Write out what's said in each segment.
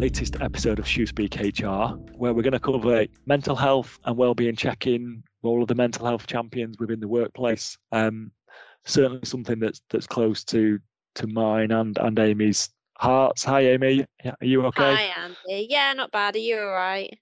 latest episode of Speak HR, where we're going to cover mental health and well-being check-in, role of the mental health champions within the workplace. Um, certainly something that's that's close to to mine and and Amy's hearts. Hi, Amy. Are you okay? Hi, Andy. Yeah, not bad. Are you all right?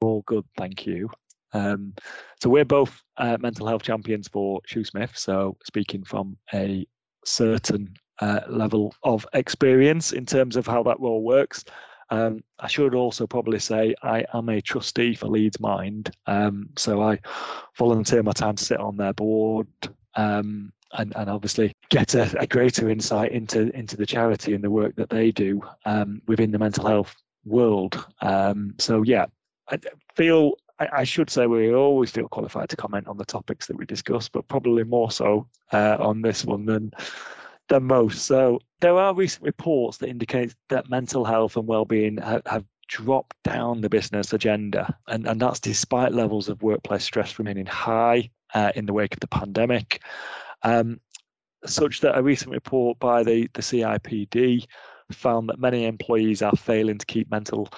All good, thank you. Um, so we're both uh, mental health champions for Shoosmith. So speaking from a certain uh, level of experience in terms of how that role works. Um, I should also probably say I am a trustee for Leeds Mind, um, so I volunteer my time to sit on their board um, and, and obviously get a, a, greater insight into into the charity and the work that they do um, within the mental health world. Um, so yeah, I feel I, should say we always feel qualified to comment on the topics that we discuss, but probably more so uh, on this one than than most. So there are recent reports that indicate that mental health and well-being have, have dropped down the business agenda, and, and that's despite levels of workplace stress remaining high uh, in the wake of the pandemic. Um, such that a recent report by the, the CIPD found that many employees are failing to keep mental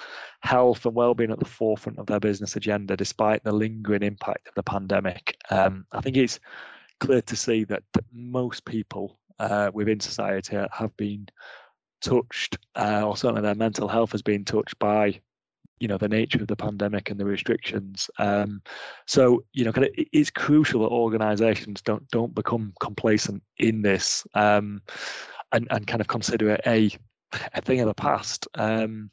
health and well-being at the forefront of their business agenda despite the lingering impact of the pandemic. Um, I think it's clear to see that, that most people uh, within society have been touched, uh, or certainly their mental health has been touched by, you know, the nature of the pandemic and the restrictions. Um, so, you know, kind of, it's crucial that organisations don't don't become complacent in this, um, and and kind of consider it a a thing of the past. Um,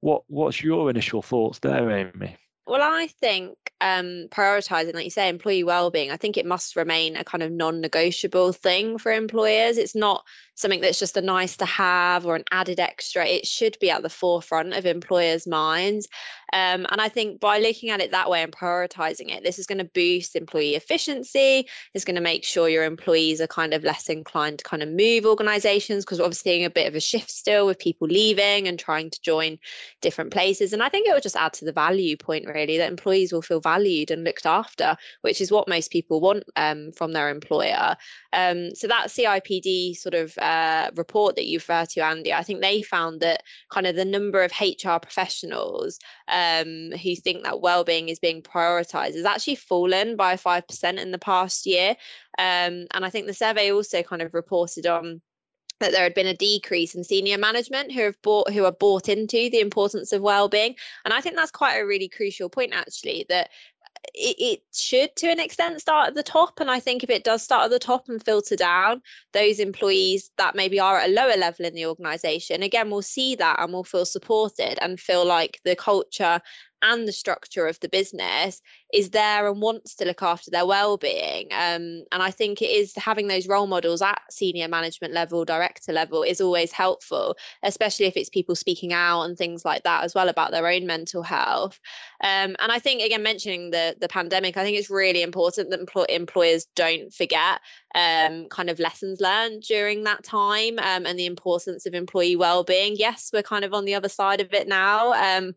what what's your initial thoughts there, Amy? Well, I think um, prioritizing, like you say, employee well-being. I think it must remain a kind of non-negotiable thing for employers. It's not something that's just a nice to have or an added extra. It should be at the forefront of employers' minds. Um, and I think by looking at it that way and prioritizing it, this is going to boost employee efficiency. It's going to make sure your employees are kind of less inclined to kind of move organizations because we're obviously seeing a bit of a shift still with people leaving and trying to join different places. And I think it will just add to the value point, really, that employees will feel valued and looked after, which is what most people want um, from their employer. Um, so that CIPD sort of uh, report that you refer to, Andy, I think they found that kind of the number of HR professionals um, who think that well-being is being prioritized has actually fallen by 5% in the past year. Um, and I think the survey also kind of reported on that there had been a decrease in senior management who have bought who are bought into the importance of well-being and i think that's quite a really crucial point actually that it, it, should to an extent start at the top and i think if it does start at the top and filter down those employees that maybe are at a lower level in the organization again will see that and will feel supported and feel like the culture and the structure of the business is there and wants to look after their well-being um, and i think it is having those role models at senior management level director level is always helpful especially if it's people speaking out and things like that as well about their own mental health. Um, and i think again mentioning the the pandemic i think it's really important that empl- employers don't forget um, kind of lessons learned during that time um, and the importance of employee well-being. Yes we're kind of on the other side of it now um,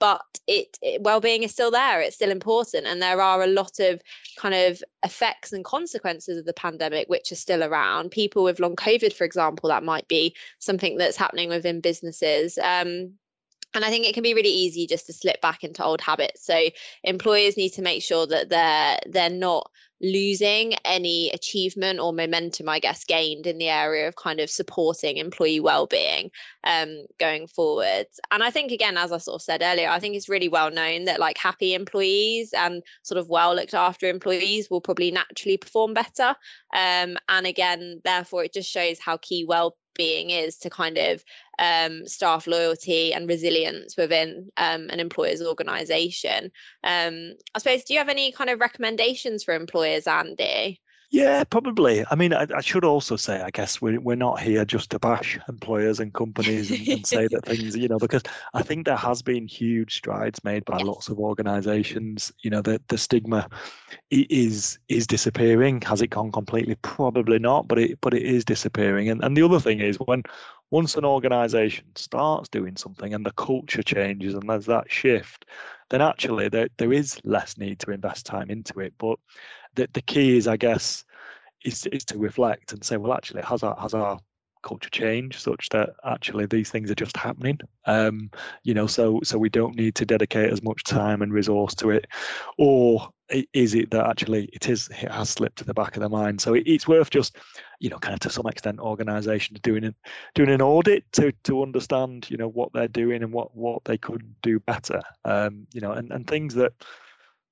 but it, it, well-being is still there it's still important and there are a lot of kind of effects and consequences of the pandemic which are still around people with long covid for example that might be something that's happening within businesses um, and I think it can be really easy just to slip back into old habits. So employers need to make sure that they're they're not losing any achievement or momentum, I guess, gained in the area of kind of supporting employee well-being um, going forward. And I think again, as I sort of said earlier, I think it's really well known that like happy employees and sort of well looked after employees will probably naturally perform better. Um, and again, therefore, it just shows how key well being is to kind of um, staff loyalty and resilience within um, an employer's organisation. Um, I suppose, do you have any kind of recommendations for employers, Andy? Yeah, probably. I mean, I, I, should also say, I guess we're we're not here just to bash employers and companies and, and say that things, you know, because I think there has been huge strides made by yes. lots of organisations. You know, the the stigma is is disappearing. Has it gone completely? Probably not, but it but it is disappearing. And and the other thing is when once an organisation starts doing something and the culture changes and there's that shift, then actually there, there is less need to invest time into it. But the, the key is, I guess, is, is to reflect and say, well, actually, has our has our culture change such that actually these things are just happening? Um, you know so so we don't need to dedicate as much time and resource to it. Or is it that actually it is it has slipped to the back of the mind? So it, it's worth just you know kind of to some extent organizations doing it doing an audit to to understand you know what they're doing and what what they could do better. Um, you know and, and things that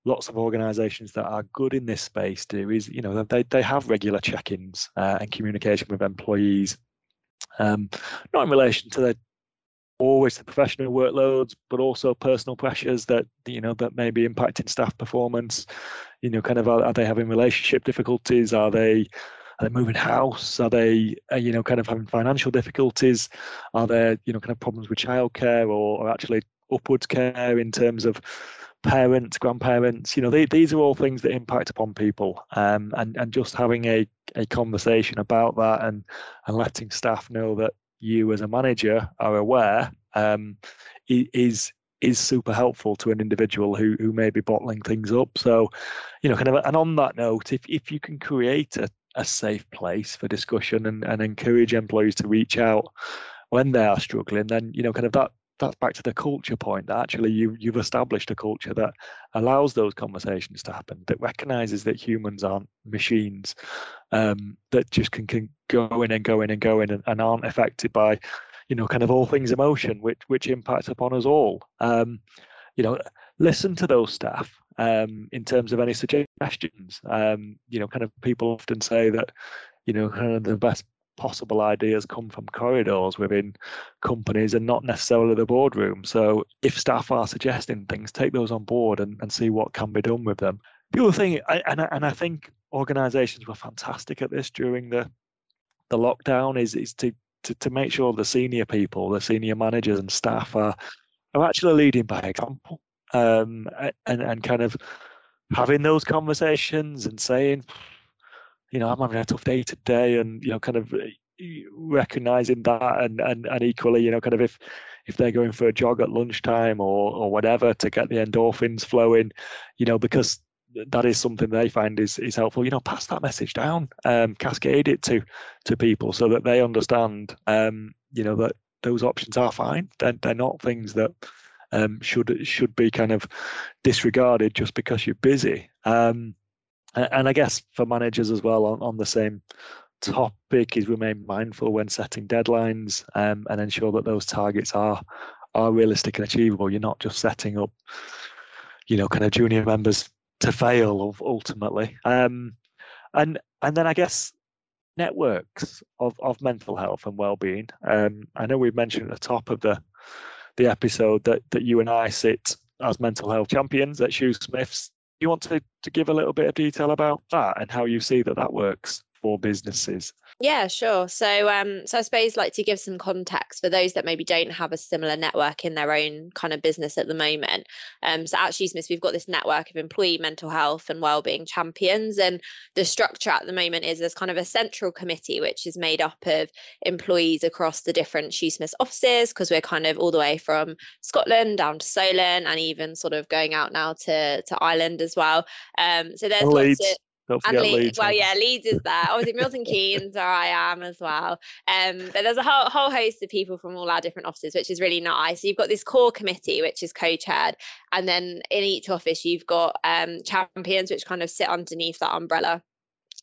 lots of organizations that are good in this space do is you know they, they have regular check-ins uh, and communication with employees um, not in relation to their always the professional workloads but also personal pressures that you know that may be impacting staff performance. You know kind of are, are they having relationship difficulties? Are they are they moving house? Are they uh, you know kind of having financial difficulties? Are there you know kind of problems with childcare or, or actually upwards care in terms of parents, grandparents, you know, they, these are all things that impact upon people. Um, and, and just having a, a conversation about that and, and letting staff know that you as a manager are aware um, is is super helpful to an individual who who may be bottling things up. So, you know, kind of and on that note, if if you can create a, a safe place for discussion and, and encourage employees to reach out when they are struggling, then you know, kind of that that's back to the culture point that actually you you've established a culture that allows those conversations to happen that recognizes that humans aren't machines um, that just can, can go in and go in and go in and, and, aren't affected by you know kind of all things emotion which which impacts upon us all. Um, you know listen to those staff um, in terms of any suggestions. Um, you know kind of people often say that you know kind of the best possible ideas come from corridors within companies and not necessarily the boardroom. So if staff are suggesting things, take those on board and, and see what can be done with them. The other thing, and I, and I think organisations were fantastic at this during the the lockdown, is is to, to to make sure the senior people, the senior managers and staff are are actually leading by example, um, and and kind of having those conversations and saying, you know, I'm having a tough day today, and you know, kind of eh, recognizing that, and and and equally, you know, kind of if if they're going for a jog at lunchtime or or whatever to get the endorphins flowing, you know, because that is something they find is is helpful. You know, pass that message down, um, cascade it to to people so that they understand, um, you know, that those options are fine. They're, they're not things that um, should should be kind of disregarded just because you're busy. Um, and I guess for managers as well on, on the same topic is remain mindful when setting deadlines um, and ensure that those targets are are realistic and achievable. You're not just setting up, you know, kind of junior members to fail ultimately. Um, and and then I guess networks of, of mental health and well-being. Um, I know we've mentioned at the top of the the episode that that you and I sit as mental health champions at Shoosmiths you want to, to give a little bit of detail about that and how you see that that works for businesses? Yeah, sure. So, um, so I suppose like to give some context for those that maybe don't have a similar network in their own kind of business at the moment. Um, so at Shoosmiths, we've got this network of employee mental health and wellbeing champions, and the structure at the moment is there's kind of a central committee which is made up of employees across the different Shoosmiths offices because we're kind of all the way from Scotland down to Solent and even sort of going out now to to Ireland as well. Um, so there's lots of don't forget Leeds, Leeds. Well, yeah, Leeds is there. Obviously, Milton Keynes, where I am as well. Um, but there's a whole, whole host of people from all our different offices, which is really nice. So you've got this core committee, which is co-chaired, and then in each office you've got um, champions, which kind of sit underneath that umbrella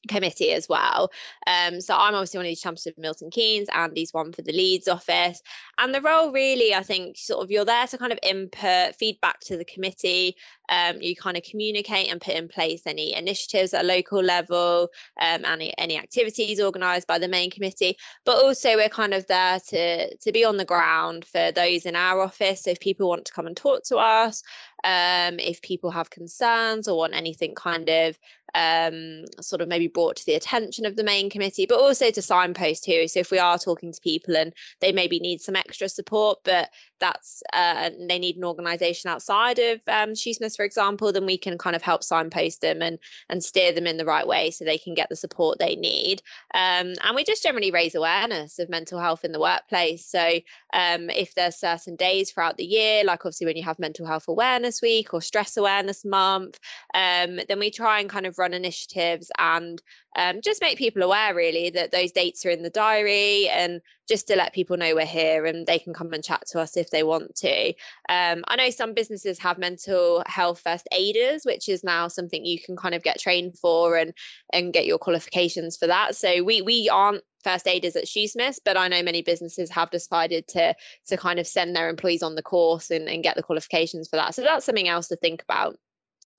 committee as well. Um, so I'm obviously one of these champions of Milton Keynes, Andy's one for the Leeds office. And the role really, I think, sort of you're there to kind of input feedback to the committee. Um, you kind of communicate and put in place any initiatives at a local level, um, any any activities organised by the main committee. But also we're kind of there to to be on the ground for those in our office. So if people want to come and talk to us, um, if people have concerns or want anything kind of um, sort of maybe brought to the attention of the main committee, but also to signpost too. So if we are talking to people and they maybe need some extra support, but that's uh, they need an organization outside of um, Shoosmiths, for example, then we can kind of help signpost them and and steer them in the right way so they can get the support they need. Um, and we just generally raise awareness of mental health in the workplace. So um, if there's certain days throughout the year, like obviously when you have Mental Health Awareness Week or Stress Awareness Month, um, then we try and kind of run initiatives and um, just make people aware really that those dates are in the diary and just to let people know we're here and they can come and chat to us if they want to. Um, I know some businesses have mental health first aiders, which is now something you can kind of get trained for and and get your qualifications for that. So we we aren't first aiders at Shoosmiths, but I know many businesses have decided to to kind of send their employees on the course and, and get the qualifications for that. So that's something else to think about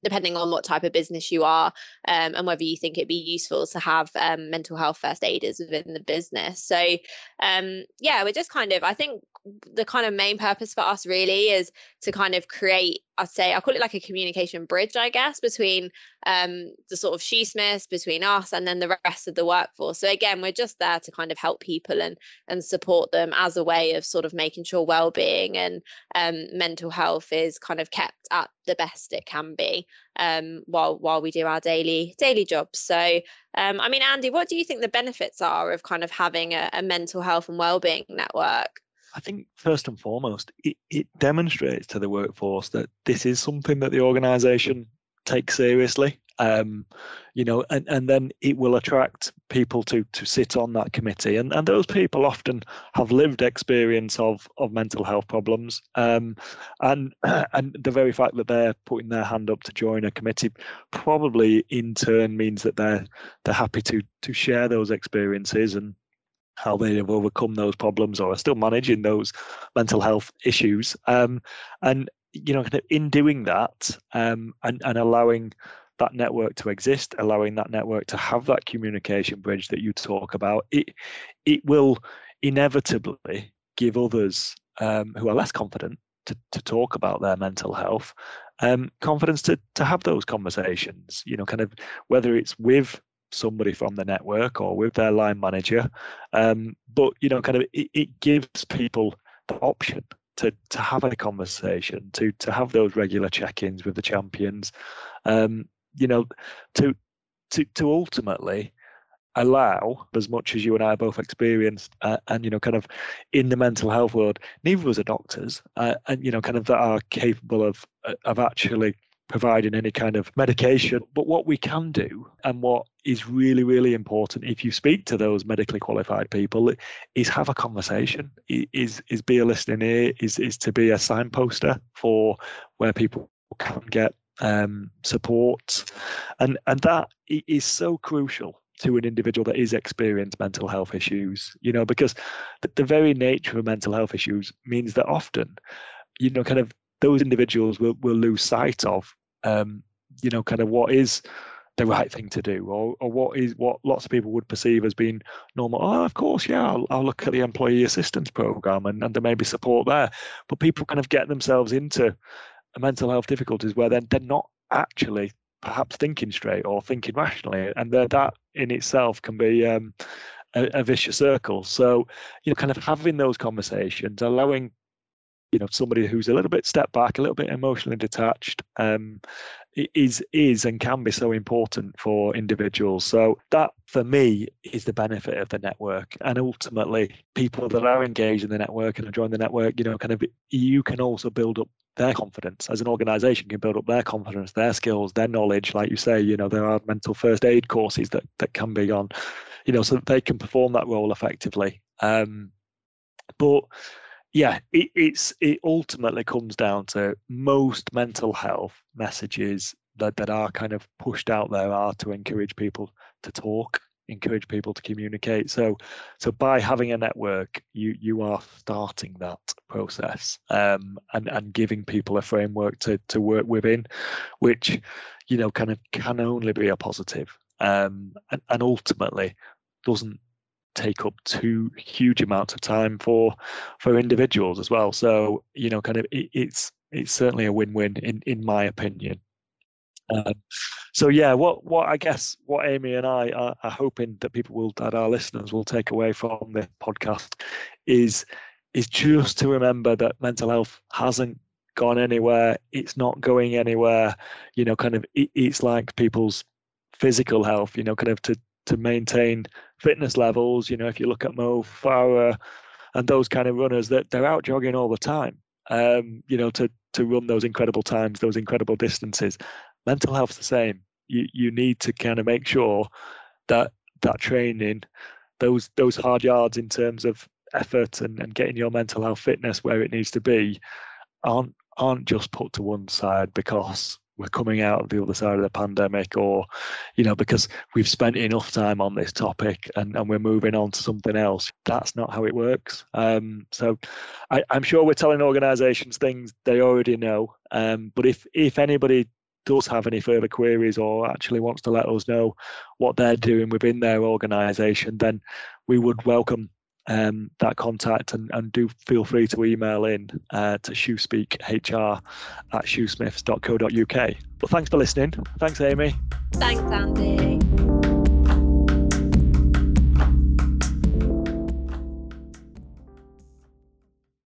depending on what type of business you are um, and whether you think it'd be useful to have um, mental health first aiders within the business. So um, yeah we're just kind of i think the kind of main purpose for us really is to kind of create I'd say I call it like a communication bridge, I guess, between um, the sort of Shoosmiths, between us, and then the rest of the workforce. So again, we're just there to kind of help people and and support them as a way of sort of making sure well-being and um, mental health is kind of kept at the best it can be um, while while we do our daily daily jobs. So um, I mean, Andy, what do you think the benefits are of kind of having a, a mental health and well-being network? I think first and foremost, it, it demonstrates to the workforce that this is something that the organisation takes seriously. Um, you know, and, and then it will attract people to to sit on that committee, and, and those people often have lived experience of of mental health problems, um, and and the very fact that they're putting their hand up to join a committee probably in turn means that they're they're happy to to share those experiences and how they have overcome those problems or are still managing those mental health issues. Um, and you know, in doing that um, and, and allowing that network to exist, allowing that network to have that communication bridge that you talk about, it it will inevitably give others um, who are less confident to, to talk about their mental health um, confidence to to have those conversations. You know, kind of whether it's with somebody from the network or with their line manager. Um, but you know, kind of it, it gives people the option to to have a conversation, to to have those regular check-ins with the champions. Um, you know, to to to ultimately allow as much as you and I both experienced, uh, and you know, kind of in the mental health world, neither of us are doctors, uh, and you know, kind of that are capable of of actually providing any kind of medication. But what we can do, and what is really, really important if you speak to those medically qualified people, is have a conversation. Is is be a listening ear. Is is to be a signposter for where people can get um, support, and and that is so crucial to an individual that is experienced mental health issues. You know, because the, the very nature of mental health issues means that often, you know, kind of those individuals will, will lose sight of, um, you know, kind of what is the right thing to do or, or what is what lots of people would perceive as being normal. Oh, of course, yeah, I'll, I'll look at the employee assistance program and, and there may be support there. But people kind of get themselves into mental health difficulties where then they're not actually perhaps thinking straight or thinking rationally. And that in itself can be um, a, a vicious circle. So, you know, kind of having those conversations, allowing you know somebody who's a little bit step back a little bit emotionally detached um, is is and can be so important for individuals. So that for me is the benefit of the network. And ultimately people that are engaged in the network and are joining the network you know kind of you can also build up their confidence. As an organization can build up their confidence their skills their knowledge. Like you say you know there are mental first aid courses that that can be on you know so that they can perform that role effectively. Um, but yeah, it, it's it ultimately comes down to most mental health messages that, that are kind of pushed out there are to encourage people to talk, encourage people to communicate. So so by having a network, you you are starting that process um, and and giving people a framework to to work within, which you know kind of can only be a positive. Um, and, and ultimately doesn't take up too huge amounts of time for for individuals as well. So you know, kind of it, it's it's certainly a win-win in in my opinion. Um, so yeah, what what I guess what Amy and I are, are, hoping that people will that our listeners will take away from the podcast is is just to remember that mental health hasn't gone anywhere. It's not going anywhere. You know, kind of it, it's like people's physical health. You know, kind of to to maintain fitness levels. You know, if you look at Mo Farah and those kind of runners, that they're out jogging all the time. Um, you know, to to run those incredible times, those incredible distances. Mental health's the same. You you need to kind of make sure that that training, those those hard yards in terms of effort and, and getting your mental health fitness where it needs to be, aren't aren't just put to one side because we're coming out of the other side of the pandemic or you know because we've spent enough time on this topic and, and we're moving on to something else that's not how it works. Um, so I, am sure we're telling organizations things they already know um, but if if anybody does have any further queries or actually wants to let us know what they're doing within their organization then we would welcome um, that contact and, and do feel free to email in uh, to shoospeakhr at shoosmiths.co.uk. But thanks for listening. Thanks, Amy. Thanks, Andy.